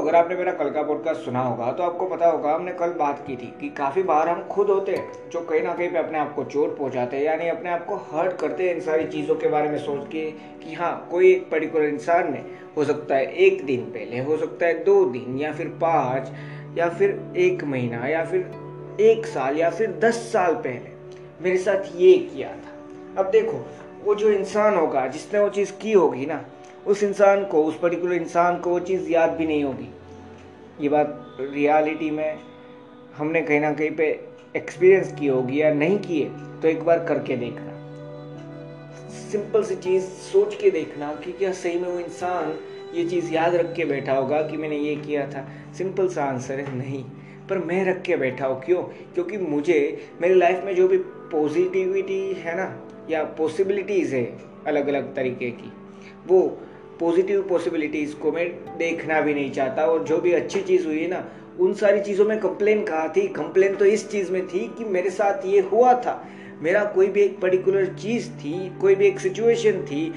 अगर आपने मेरा कल का पॉडकास्ट सुना होगा तो आपको पता होगा, हमने कल बात की थी कि काफ़ी बार हम खुद होते हैं, जो कहीं ना कहीं पे अपने आप को चोट पहुंचाते हैं, यानी अपने आप को हर्ट करते हैं इन सारी चीज़ों के बारे में सोच के कि हाँ कोई एक पर्टिकुलर इंसान ने, हो सकता है एक दिन पहले, हो सकता है दो दिन, या फिर पाँच, या फिर एक महीना, या फिर एक साल, या फिर दस साल पहले। मेरे साथ ये किया था। अब देखो, वो जो इंसान होगा, जिसने वो चीज़ की होगी ना उस इंसान को, उस पर्टिकुलर इंसान को वो चीज़ याद भी नहीं होगी। ये बात रियलिटी में हमने कहीं ना कहीं पे एक्सपीरियंस की होगी या नहीं किए तो एक बार करके देखना। सिंपल सी चीज़ सोच के देखना कि क्या सही में वो इंसान ये चीज़ याद रख के बैठा होगा कि मैंने ये किया था। सिंपल सा आंसर है, नहीं। पर मैं रख के बैठा हूँ, क्यों? क्योंकि मुझे, मेरी लाइफ में जो भी पॉजिटिविटी है ना, या पॉसिबिलिटीज़ है अलग अलग तरीके की, वो पॉजिटिव पॉसिबिलिटीज़ को मैं देखना भी नहीं चाहता और जो भी अच्छी चीज़ हुई है ना, उन सारी चीज़ों में कंप्लेन कहा थी। कंप्लेन तो इस चीज़ में थी कि मेरे साथ ये हुआ था। मेरा कोई भी एक पर्टिकुलर चीज़ थी, कोई भी एक सिचुएशन थी,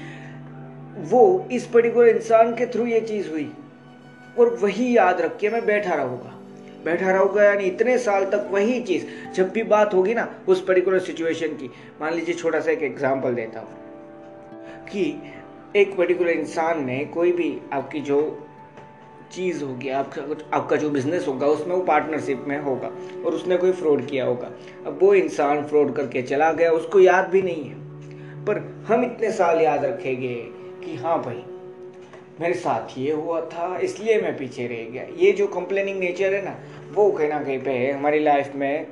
वो इस पर्टिकुलर इंसान के थ्रू ये चीज़ हुई। और वही याद रख के मैं बैठा रहूँगा। बैठा रहूँगा यानी इतने साल तक वही चीज़। जब भी बात होगी ना उस पर्टिकुलर सिचुएशन की। मान लीजिए छोटा सा एक एग्ज़ाम्पल देता हूँ कि एक पर्टिकुलर इंसान ने कोई भी आपकी जो चीज़ होगी, आपका कुछ, आपका जो बिज़नेस होगा, उसमें वो पार्टनरशिप में होगा और उसने कोई फ्रॉड किया होगा। अब वो इंसान फ्रॉड करके चला गया, उसको याद भी नहीं है। पर हम इतने साल याद रखेंगे कि हाँ भाई, मेरे साथ ये हुआ था, इसलिए मैं पीछे रह गया। ये जो कंप्लेनिंग नेचर है ना, वो कहीं ना कहीं पे हमारी लाइफ में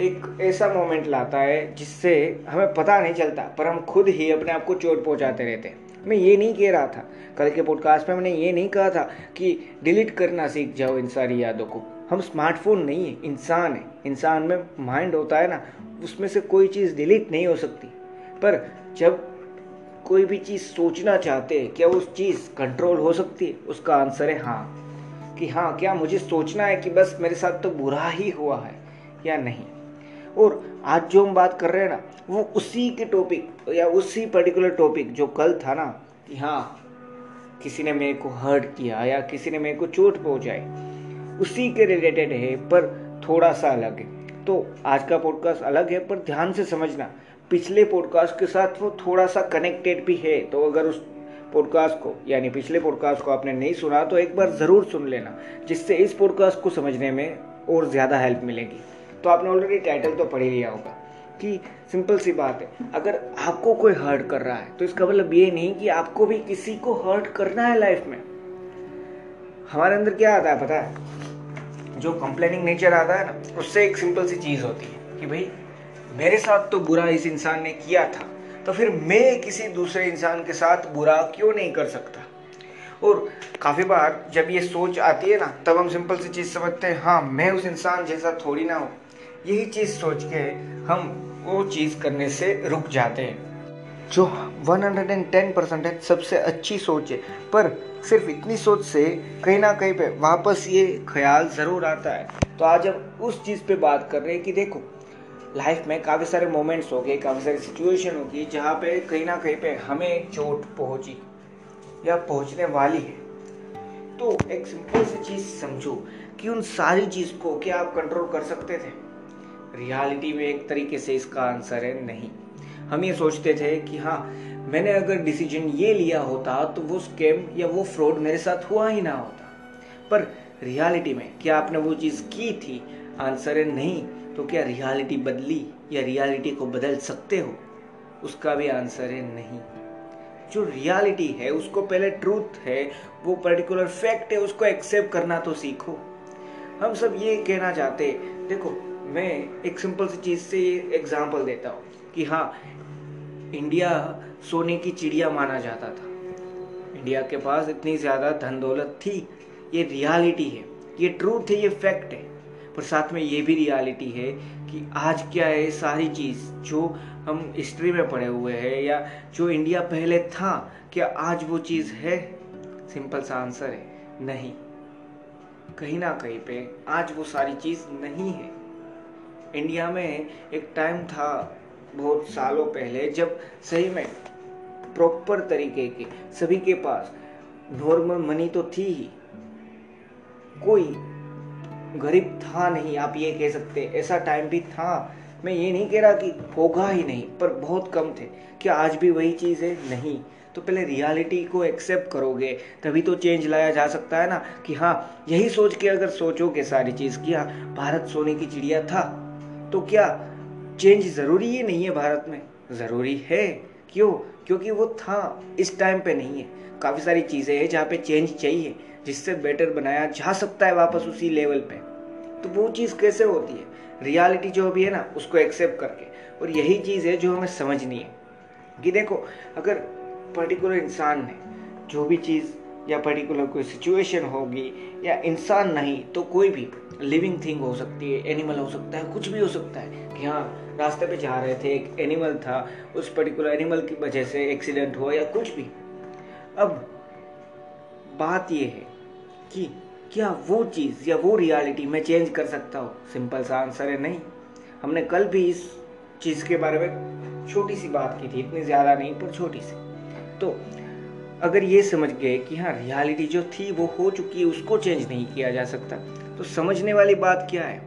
एक ऐसा मोमेंट लाता है जिससे हमें पता नहीं चलता, पर हम खुद ही अपने आप को चोट पहुंचाते रहते हैं। मैं ये नहीं कह रहा था, कल के पॉडकास्ट में मैंने ये नहीं कहा था कि डिलीट करना सीख जाओ इन सारी यादों को। हम स्मार्टफ़ोन नहीं है, इंसान है। इंसान में माइंड होता है ना, उसमें से कोई चीज़ डिलीट नहीं हो सकती। पर जब कोई भी चीज़ सोचना चाहते हैं, क्या उस चीज़ कंट्रोल हो सकती है? उसका आंसर है हाँ। कि हाँ क्या मुझे सोचना है कि बस मेरे साथ तो बुरा ही हुआ है या नहीं? और आज जो हम बात कर रहे हैं ना, वो उसी के टॉपिक या उसी पर्टिकुलर टॉपिक जो कल था ना, कि हाँ किसी ने मेरे को हर्ट किया या किसी ने मेरे को चोट पहुंचाई, उसी के रिलेटेड है, पर थोड़ा सा अलग है। तो आज का पॉडकास्ट अलग है, पर ध्यान से समझना, पिछले पॉडकास्ट के साथ वो थोड़ा सा कनेक्टेड भी है। तो अगर उस पॉडकास्ट को, यानी पिछले पॉडकास्ट को आपने नहीं सुना तो एक बार ज़रूर सुन लेना, जिससे इस पॉडकास्ट को समझने में और ज़्यादा हेल्प मिलेगी। तो आपने ऑलरेडी टाइटल तो पढ़ ही लिया होगा कि सिंपल सी बात है। अगर आपको कोई हर्ट कर रहा है तो इसका मतलब ये नहीं कि आपको भी किसी को हर्ट करना है लाइफ में। हमारे अंदर क्या आता है पता है? जो कंप्लेनिंग नेचर आता है ना, उससे एक सिंपल सी चीज़ होती है कि भाई, मेरे साथ तो बुरा इस इंसान ने किया था तो फिर मैं किसी दूसरे इंसान के साथ बुरा क्यों नहीं कर सकता? और काफ़ी बार जब ये सोच आती है ना, तब हम सिंपल सी चीज़ समझते हैं हाँ मैं उस इंसान जैसा थोड़ी ना हूँ। यही चीज़ सोच के हम वो चीज़ करने से रुक जाते हैं। जो 110 परसेंट है, सबसे अच्छी सोच है। पर सिर्फ़ इतनी सोच से कहीं ना कहीं पे वापस ये ख्याल ज़रूर आता है। तो आज हम उस चीज़ पे बात कर रहे हैं कि देखो लाइफ में काफ़ी सारे मोमेंट्स हो गए, काफ़ी सारी सिचुएशन होगी जहाँ पे कहीं ना कहीं पे हमें चोट पहुँची या पहुँचने वाली है। तो एक सिंपल सी चीज़ समझो कि उन सारी चीज़ को क्या आप कंट्रोल कर सकते थे? रियलिटी में एक तरीके से इसका आंसर है, नहीं। हम ये सोचते थे कि हाँ मैंने अगर डिसीज़न ये लिया होता तो वो स्कैम या वो फ्रॉड मेरे साथ हुआ ही ना होता। पर रियलिटी में क्या आपने वो चीज़ की थी? आंसर है नहीं। तो क्या रियलिटी बदली या रियलिटी को बदल सकते हो? उसका भी आंसर है नहीं। जो रियलिटी है, उसको पहले ट्रूथ है, वो पर्टिकुलर फैक्ट है, उसको एक्सेप्ट करना तो सीखो। हम सब ये कहना चाहते, देखो मैं एक सिंपल सी चीज़ से एग्ज़ाम्पल देता हूँ कि हाँ इंडिया सोने की चिड़िया माना जाता था। इंडिया के पास इतनी ज़्यादा धन दौलत थी, ये रियलिटी है, ये ट्रूथ है, ये फैक्ट है। पर साथ में ये भी रियलिटी है कि आज क्या है सारी चीज़ जो हम हिस्ट्री में पढ़े हुए हैं या जो इंडिया पहले था, क्या आज वो चीज़ है? सिंपल सा आंसर है, नहीं। कहीं ना कहीं पे आज वो सारी चीज़ नहीं है। इंडिया में एक टाइम था बहुत सालों पहले, जब सही में प्रॉपर तरीके के, सभी के पास नॉर्मल मनी तो थी ही। कोई गरीब था नहीं, आप ये कह सकते, ऐसा टाइम भी था। मैं ये नहीं कह रहा कि होगा ही नहीं, पर बहुत कम थे क्या आज भी वही चीज़ है, नहीं। तो पहले रियलिटी को एक्सेप्ट करोगे, तभी तो चेंज लाया जा सकता है ना, कि हाँ यही सोच के अगर सोचोगे सारी चीज़ किया भारत सोने की चिड़िया था। तो क्या चेंज ज़रूरी ही नहीं है भारत में? ज़रूरी है। क्यों? क्योंकि वो था, इस टाइम पे नहीं है। काफ़ी सारी चीज़ें हैं जहाँ पे चेंज चाहिए, जिससे बेटर बनाया जा सकता है वापस उसी लेवल पे। तो वो चीज़ कैसे होती है? रियलिटी जो भी है ना, उसको एक्सेप्ट करके। और यही चीज़ है जो हमें समझनी है। कि देखो, अगर पर्टिकुलर इंसान ने जो भी चीज़ या पर्टिकुलर कोई सिचुएशन होगी या इंसान नहीं तो कोई भी लिविंग थिंग हो सकती है एनिमल हो सकता है, कुछ भी हो सकता है। कि हाँ रास्ते पे जा रहे थे, एक एनिमल था, उस पर्टिकुलर एनिमल की वजह से एक्सीडेंट हुआ या कुछ भी। अब बात यह है कि क्या वो चीज़ या वो रियलिटी मैं चेंज कर सकता हूँ? सिंपल सा आंसर है नहीं। हमने कल भी इस चीज़ के बारे में छोटी सी बात की थी, इतनी ज़्यादा नहीं, पर छोटी सी। तो अगर ये समझ गए कि हाँ रियलिटी जो थी वो हो चुकी है, उसको चेंज नहीं किया जा सकता तो समझने वाली बात क्या है?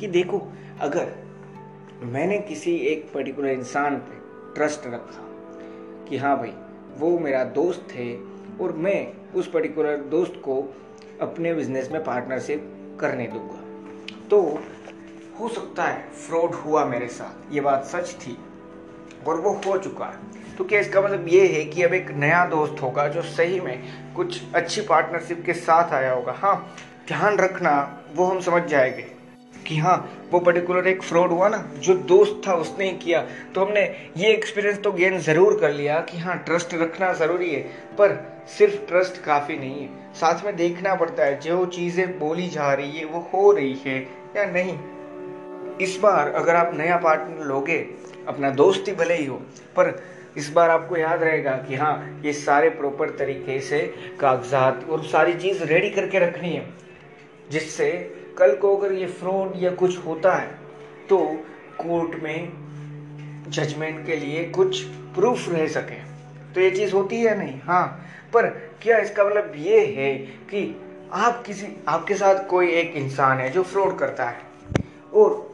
कि देखो, अगर मैंने किसी एक पर्टिकुलर इंसान पे ट्रस्ट रखा कि हाँ भाई, वो मेरा दोस्त है और मैं उस पर्टिकुलर दोस्त को अपने बिज़नेस में पार्टनरशिप करने दूँगा तो हो सकता है फ्रॉड हुआ मेरे साथ, ये बात सच थी और वो हो चुका है। तो क्या इसका मतलब ये है कि अब एक नया दोस्त होगा जो सही में कुछ अच्छी पार्टनरशिप के साथ आया होगा? हाँ ध्यान रखना, वो हम समझ जाएँगे कि हाँ वो पर्टिकुलर एक फ्रॉड हुआ ना, जो दोस्त था, उसने ही किया। तो हमने ये एक्सपीरियंस तो गेन ज़रूर कर लिया कि हाँ ट्रस्ट रखना ज़रूरी है, पर सिर्फ़ ट्रस्ट काफ़ी नहीं है। साथ में देखना पड़ता है, जो चीज़ें बोली जा रही है, वो हो रही है या नहीं। इस बार अगर आप नया पार्टनर लोगे, अपना दोस्त ही भले ही हो, पर इस बार आपको याद रहेगा कि हाँ ये सारे प्रॉपर तरीके से कागजात और सारी चीज़ रेडी करके रखनी है, जिससे कल को अगर ये फ्रॉड या कुछ होता है तो कोर्ट में जजमेंट के लिए कुछ प्रूफ रह सके। तो ये चीज़ होती है नहीं? हाँ पर क्या इसका मतलब ये है कि आप किसी, आपके साथ कोई एक इंसान है जो फ्रॉड करता है, और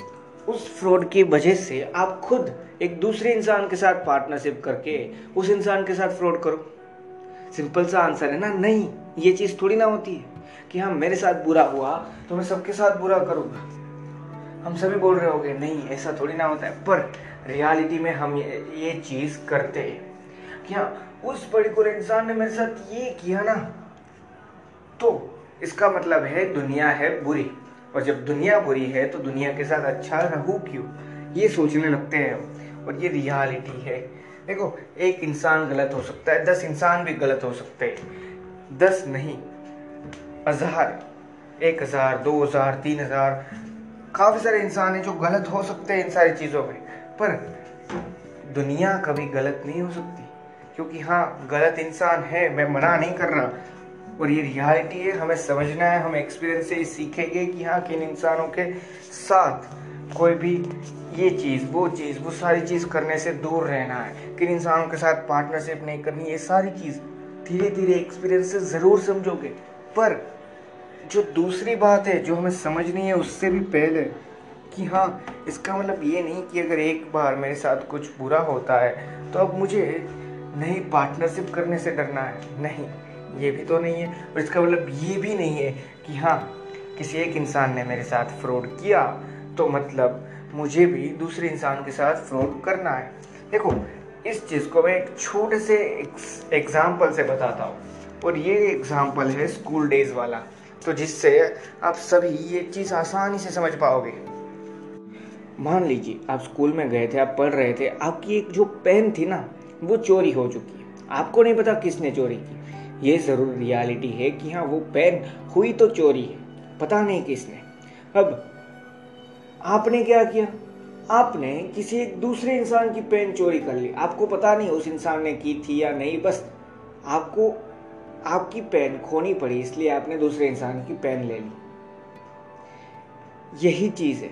उस फ्रॉड की वजह से आप खुद एक दूसरे इंसान के साथ पार्टनरशिप करके उस इंसान के साथ फ्रॉड करो। सिंपल सा आंसर है ना? नहीं ये चीज़ थोड़ी ना होती है कि हाँ मेरे साथ बुरा हुआ तो मैं सबके साथ बुरा करूँगा। हम सभी बोल रहे होंगे नहीं ऐसा थोड़ी ना होता है। पर रियलिटी में हम ये, ये चीज़ करते हैं कि हाँ उस पर्टिकुलर इंसान ने मेरे साथ ये किया ना तो इसका मतलब है दुनिया है बुरी। और जब दुनिया बुरी है तो दुनिया के साथ अच्छा रहू क्यों? ये सोचने लगते हैं और ये रियलिटी है। देखो, एक इंसान गलत हो सकता है, दस इंसान भी गलत हो सकते हैं। दस नहीं, हज़ार, एक हज़ार, दो हज़ार, तीन हज़ार। काफ़ी सारे इंसान हैं जो गलत हो सकते हैं इन सारी चीज़ों में। पर दुनिया कभी गलत नहीं हो सकती, क्योंकि हाँ गलत इंसान है, मैं मना नहीं कर रहा। और ये रियलिटी है, हमें समझना है, हम एक्सपीरियंस से सीखेंगे कि हाँ किन इंसानों के साथ कोई भी ये चीज़, वो चीज़, वो सारी चीज़ करने से दूर रहना है किन इंसानों के साथ पार्टनरशिप नहीं करनी, ये सारी चीज़ धीरे धीरे एक्सपीरियंस से ज़रूर समझोगे। पर जो दूसरी बात है, जो हमें समझनी है, उससे भी पहले कि हाँ इसका मतलब ये नहीं कि अगर एक बार मेरे साथ कुछ बुरा होता है तो अब मुझे नहीं पार्टनरशिप करने से डरना है। नहीं, ये भी तो नहीं है। और इसका मतलब ये भी नहीं है कि हाँ किसी एक इंसान ने मेरे साथ फ्रॉड किया तो मतलब मुझे भी दूसरे इंसान के साथ फ्रॉड करना है। देखो, इस चीज़ को मैं एक छोटे से एग्ज़ाम्पल से बताता हूँ। और ये एग्ज़ाम्पल है स्कूल डेज़ वाला। तो जिससे आप सभी ये चीज़ आसानी से समझ पाओगे। मान लीजिए, आप स्कूल में गए थे, आप पढ़ रहे थे, आपकी एक जो पेन थी ना, वो चोरी हो चुकी है। आपको नहीं पता किसने चोरी की। ये ज़रूर रियलिटी है कि हाँ वो पेन हुई तो चोरी है। पता नहीं किसने। अब आपने क्या किया? आपने किसी एक दूसरे इंसान की पेन चोरी कर ली। आपको पता नहीं उस इंसान ने की थी या नहीं, बस आपको आपकी पेन खोनी पड़ी, इसलिए आपने दूसरे इंसान की पेन ले ली। यही चीज़ है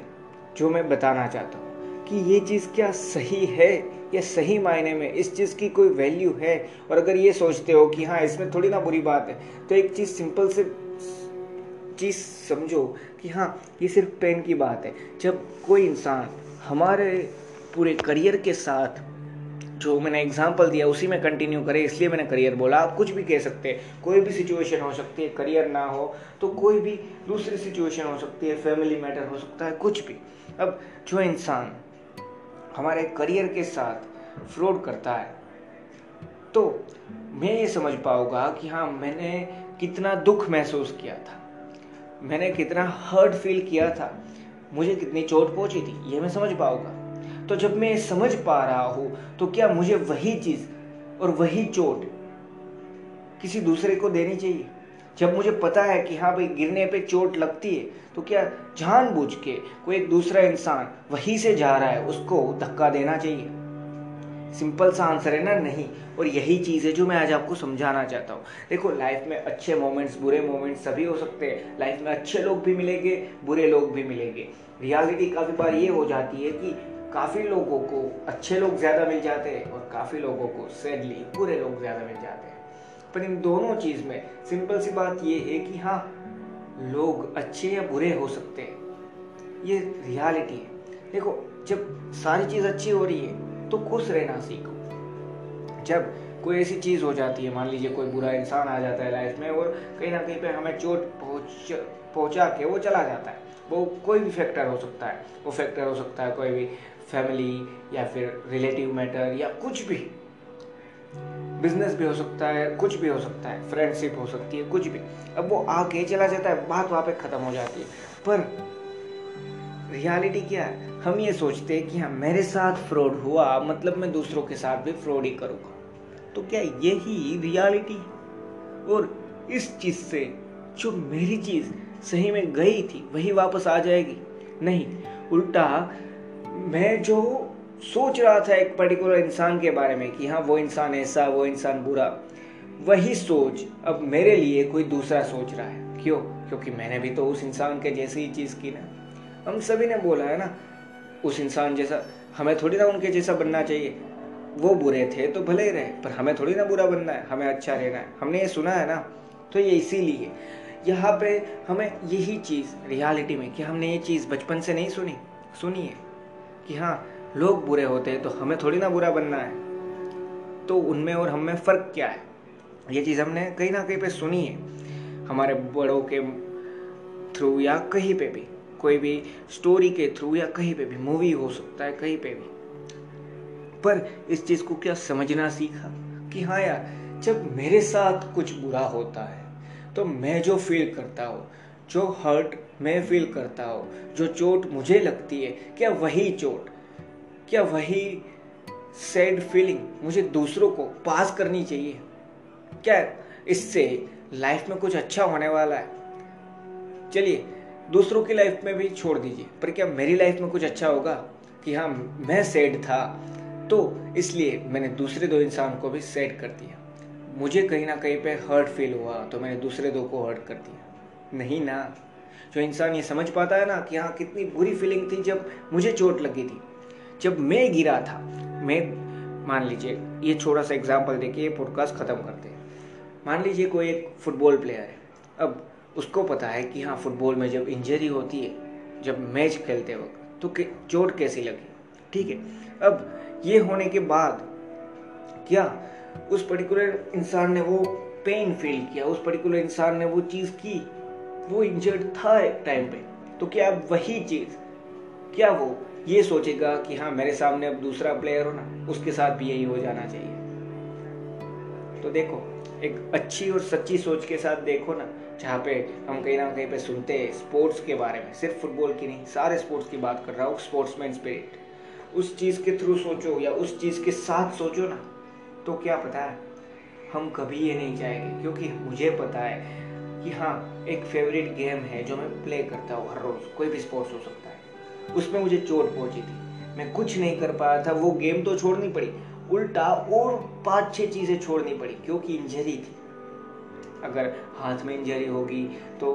जो मैं बताना चाहता हूँ कि ये चीज़ क्या सही है या सही मायने में इस चीज़ की कोई वैल्यू है? और अगर ये सोचते हो कि हाँ इसमें थोड़ी ना बुरी बात है तो एक चीज़ सिंपल से चीज़ समझो कि हाँ ये सिर्फ़ पेन की बात है। जब कोई इंसान हमारे पूरे करियर के साथ, जो मैंने एग्ज़ाम्पल दिया, उसी में कंटिन्यू करे, इसलिए मैंने करियर बोला। आप कुछ भी कह सकते हैं। कोई भी सिचुएशन हो सकती है करियर ना हो तो कोई भी दूसरी सिचुएशन हो सकती है फैमिली मैटर हो सकता है, कुछ भी। अब जो इंसान हमारे करियर के साथ फ्रॉड करता है तो मैं ये समझ पाऊँगा कि हाँ मैंने कितना दुख महसूस किया था। मैंने कितना हर्ट फील किया था। मुझे कितनी चोट पहुँची थी ये मैं समझ पाऊँगा। तो जब मैं समझ पा रहा हूँ तो क्या मुझे वही चीज़ और वही चोट किसी दूसरे को देनी चाहिए? जब मुझे पता है कि हाँ भाई, गिरने पे चोट लगती है तो क्या जानबूझ के कोई एक दूसरा इंसान वहीं से जा रहा है, उसको धक्का देना चाहिए? सिंपल सा आंसर है ना, नहीं। और यही चीज़ है जो मैं आज आपको समझाना चाहता हूँ। देखो, लाइफ में अच्छे मोमेंट्स, बुरे मोमेंट्स सभी हो सकते हैं। लाइफ में अच्छे लोग भी मिलेंगे, बुरे लोग भी मिलेंगे। रियलिटी काफ़ी बार ये हो जाती है कि काफ़ी लोगों को अच्छे लोग ज़्यादा मिल जाते हैं और काफ़ी लोगों को सैडली बुरे लोग ज़्यादा मिल जाते हैं। पर इन दोनों चीज़ में सिंपल सी बात ये है कि हाँ लोग अच्छे या बुरे हो सकते हैं। ये रियलिटी है। देखो, जब सारी चीज़ अच्छी हो रही है तो खुश रहना सीखो। जब कोई ऐसी चीज़ हो जाती है, मान लीजिए कोई बुरा इंसान आ जाता है लाइफ में और कहीं ना कहीं पे हमें चोट पहुँच, पहुँचा के वो चला जाता है। वो कोई भी फैक्टर हो सकता है। वो फैक्टर हो सकता है कोई भी फैमिली या फिर रिलेटिव मैटर या कुछ भी। बिज़नेस भी हो सकता है, कुछ भी हो सकता है। फ्रेंडशिप हो सकती है, कुछ भी। अब वो आके चला जाता है, बात वहाँ पे ख़त्म हो जाती है। पर रियलिटी क्या है? हम ये सोचते हैं कि हाँ मेरे साथ फ्रॉड हुआ मतलब मैं दूसरों के साथ भी फ्रॉड ही करूँगा। तो क्या यही रियलिटी और इस चीज़ से जो मेरी चीज़ सही में गई थी, वही वापस आ जाएगी? नहीं, उल्टा मैं जो सोच रहा था एक पर्टिकुलर इंसान के बारे में कि हाँ वो इंसान ऐसा, वो इंसान बुरा, वही सोच अब मेरे लिए कोई दूसरा सोच रहा है। क्यों? क्योंकि मैंने भी तो उस इंसान के जैसी ही चीज़ की ना। हम सभी ने बोला है ना उस इंसान जैसा, हमें थोड़ी ना उनके जैसा बनना चाहिए। वो बुरे थे तो भले ही रहे, पर हमें थोड़ी ना बुरा बनना है, हमें अच्छा रहना है। हमने ये सुना है ना तो ये इसीलिए, यहाँ पे हमें यही चीज़ रियलिटी में, कि हमने ये चीज़ बचपन से नहीं सुनी। सुनी है कि हाँ लोग बुरे होते हैं तो हमें थोड़ी ना बुरा बनना है। तो उनमें और हम फ़र्क क्या है? ये चीज़ हमने कहीं ना कहीं पे सुनी है, हमारे बड़ों के थ्रू या कहीं पे भी। कोई भी स्टोरी के थ्रू या कहीं पे भी मूवी हो सकता है, कहीं पे भी। पर इस चीज़ को क्या समझना सीखा कि हाँ यार, जब मेरे साथ कुछ बुरा होता है तो मैं जो फील करता हूँ, जो हर्ट मैं फील करता हूँ, जो चोट मुझे लगती है, क्या वही चोट, क्या वही सैड फीलिंग मुझे दूसरों को पास करनी चाहिए? क्या इससे लाइफ में कुछ अच्छा होने वाला है? चलिए दूसरों की लाइफ में भी छोड़ दीजिए। पर क्या मेरी लाइफ में कुछ अच्छा होगा? कि हाँ मैं सैड था तो इसलिए मैंने दूसरे दो इंसान को भी सैड कर दिया। मुझे कहीं ना कहीं पे हर्ट फील हुआ तो मैंने दूसरे दो को हर्ट कर दिया। नहीं ना। जो इंसान ये समझ पाता है ना कि हाँ कितनी बुरी फीलिंग थी जब मुझे चोट लगी थी। जब मैं गिरा था, मैं, मान लीजिए, ये छोटा सा एग्ज़ाम्पल देखिए पॉडकास्ट ख़त्म करते हैं। मान लीजिए कोई एक फुटबॉल प्लेयर है। अब उसको पता है कि हाँ फुटबॉल में जब इंजरी होती है, जब मैच खेलते वक्त तो चोट कैसी लगी? ठीक है, अब ये होने के बाद क्या उस पर्टिकुलर इंसान ने वो पेन फील किया, उस पर्टिकुलर इंसान ने वो चीज़ की, वो इंजर्ड था एक टाइम पे तो क्या वही चीज़, क्या वो ये सोचेगा कि हाँ मेरे सामने अब दूसरा प्लेयर हो ना उसके साथ भी यही हो जाना चाहिए? तो देखो, एक अच्छी और सच्ची सोच के साथ देखो ना जहाँ पे हम कहीं ना कहीं पे सुनते हैं स्पोर्ट्स के बारे में। सिर्फ़ फुटबॉल की नहीं, सारे स्पोर्ट्स की बात कर रहा हूँ स्पोर्ट्समैन स्पिरिट उस चीज़ के थ्रू सोचो या उस चीज़ के साथ सोचो ना तो क्या पता है? हम कभी ये नहीं चाहेंगे क्योंकि मुझे पता है कि हाँ एक फेवरेट गेम है जो मैं प्ले करता हूँ हर रोज़, कोई भी स्पोर्ट्स हो सकता है। उसमें मुझे चोट पहुँची थी। मैं कुछ नहीं कर पाया था, वो गेम तो छोड़नी पड़ी। उल्टा और पाँच छह चीज़ें छोड़नी पड़ी, क्योंकि इंजरी थी। अगर हाथ में इंजरी होगी तो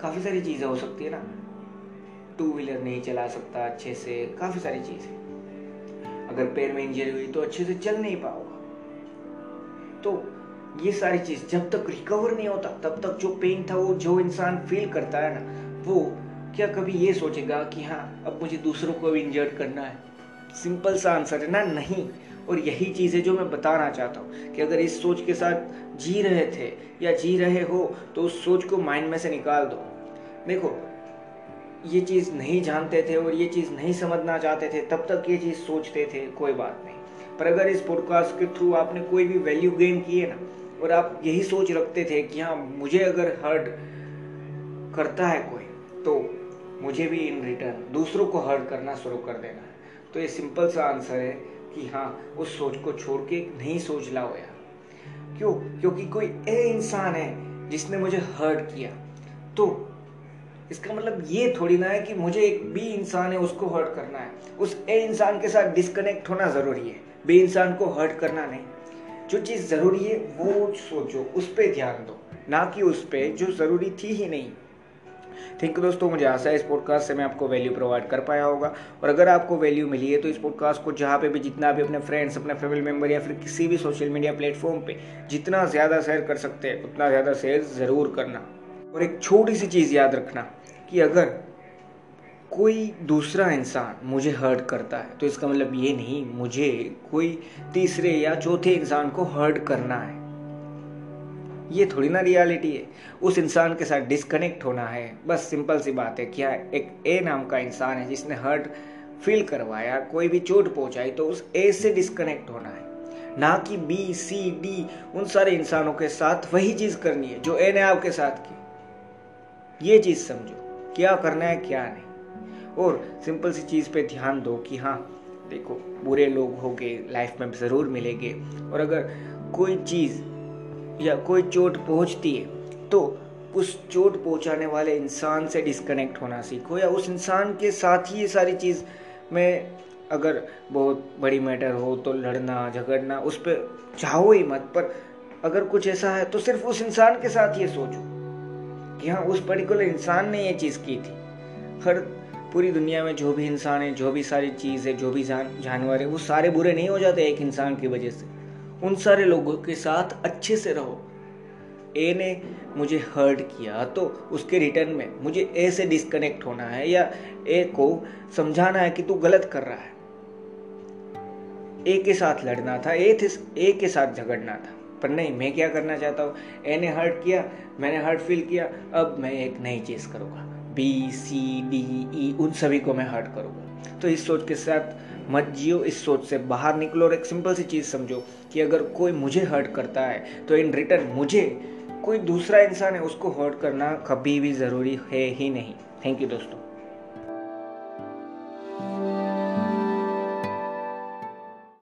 काफ़ी सारी चीज़ें हो सकती है ना। टू व्हीलर नहीं चला सकता अच्छे से, काफ़ी सारी चीज़ें। अगर पैर में इंजरी हुई तो अच्छे से चल नहीं पाओगा। तो ये सारी चीज़ जब तक रिकवर नहीं होता, तब तक जो पेन था, वो जो इंसान फील करता है ना, वो क्या कभी ये सोचेगा कि हाँ अब मुझे दूसरों को भी इंजर्ड करना है? सिंपल सा आंसर है ना, नहीं। और यही चीज़ है जो मैं बताना चाहता हूँ कि अगर इस सोच के साथ जी रहे थे या जी रहे हो तो उस सोच को माइंड में से निकाल दो। देखो, ये चीज़ नहीं जानते थे और ये चीज़ नहीं समझना चाहते थे, तब तक ये चीज़ सोचते थे, कोई बात नहीं। पर अगर इस पॉडकास्ट के थ्रू आपने कोई भी वैल्यू गेन की है ना, और आप यही सोच रखते थे कि हाँ मुझे अगर हर्ट करता है कोई तो मुझे भी इन रिटर्न दूसरों को हर्ट करना शुरू कर देना है। तो ये सिंपल सा आंसर है। कि हाँ उस सोच को छोड़ के नहीं सोच लाओ यार। क्यों? क्योंकि कोई ए इंसान है जिसने मुझे हर्ट किया। तो इसका मतलब ये थोड़ी ना है कि मुझे एक बी इंसान है, उसको हर्ट करना है। उस ए इंसान के साथ डिस्कनेक्ट होना ज़रूरी है। बी इंसान को हर्ट करना नहीं। जो चीज़ ज़रूरी है, वो सोचो, उस पर ध्यान दो। ना कि उस पर जो ज़रूरी थी ही नहीं। थैंक यू दोस्तों, मुझे आशा है इस पॉडकास्ट से मैं आपको वैल्यू प्रोवाइड कर पाया होगा। और अगर आपको वैल्यू मिली है तो इस पॉडकास्ट को जहाँ पे भी, जितना भी अपने फ्रेंड्स अपने फैमिली मेंबर या फिर किसी भी सोशल मीडिया प्लेटफॉर्म पे जितना ज़्यादा शेयर कर सकते हैं, उतना ज़्यादा शेयर ज़रूर करना। और एक छोटी सी चीज़ याद रखना कि अगर कोई दूसरा इंसान मुझे हर्ट करता है तो इसका मतलब ये नहीं, मुझे कोई तीसरे या चौथे इंसान को हर्ट करना है। ये थोड़ी ना रियलिटी है। उस इंसान के साथ डिस्कनेक्ट होना है। बस सिंपल सी बात है क्या एक ए नाम का इंसान है जिसने हर्ट फील करवाया, कोई भी चोट पहुंचाई तो उस ए से डिस्कनेक्ट होना है। ना कि बी सी डी उन सारे इंसानों के साथ वही चीज़ करनी है जो ए ने आपके साथ की। ये चीज़ समझो, क्या करना है, क्या नहीं। और सिंपल सी चीज़ पे ध्यान दो कि हाँ देखो, बुरे लोग हो गए लाइफ में ज़रूर मिलेंगे। और अगर कोई चीज़ या कोई चोट पहुँचती है तो उस चोट पहुँचाने वाले इंसान से डिस्कनेक्ट होना सीखो या उस इंसान के साथ ही ये सारी चीज़ में अगर बहुत बड़ी मैटर हो तो लड़ना, झगड़ना, उस पर चाहो ही मत, पर अगर कुछ ऐसा है तो सिर्फ़ उस इंसान के साथ ये सोचो कि हाँ उस पर्टिकुलर इंसान ने ये चीज़ की थी। हर पूरी दुनिया में जो भी इंसान है, जो भी सारी चीज़ है, जो भी जान, जानवर है, वो सारे बुरे नहीं हो जाते एक इंसान की वजह से। उन सारे लोगों के साथ अच्छे से रहो। ए ने मुझे हर्ट किया तो उसके रिटर्न में मुझे ए से डिस्कनेक्ट होना है या ए को समझाना है कि तू गलत कर रहा है। ए के साथ लड़ना था ए थे ए के साथ झगड़ना था। पर नहीं, मैं क्या करना चाहता हूँ? ए ने हर्ट किया, मैंने हर्ट फील किया, अब मैं एक नई चीज़ करूँगा। बी सी डी ई उन सभी को मैं हर्ट करूँगा। तो इस सोच के साथ मत जियो इस सोच से बाहर निकलो और एक सिंपल सी चीज़ समझो कि अगर कोई मुझे हर्ट करता है तो इन रिटर्न मुझे कोई दूसरा इंसान है, उसको हर्ट करना कभी भी ज़रूरी है ही नहीं। थैंक यू दोस्तों।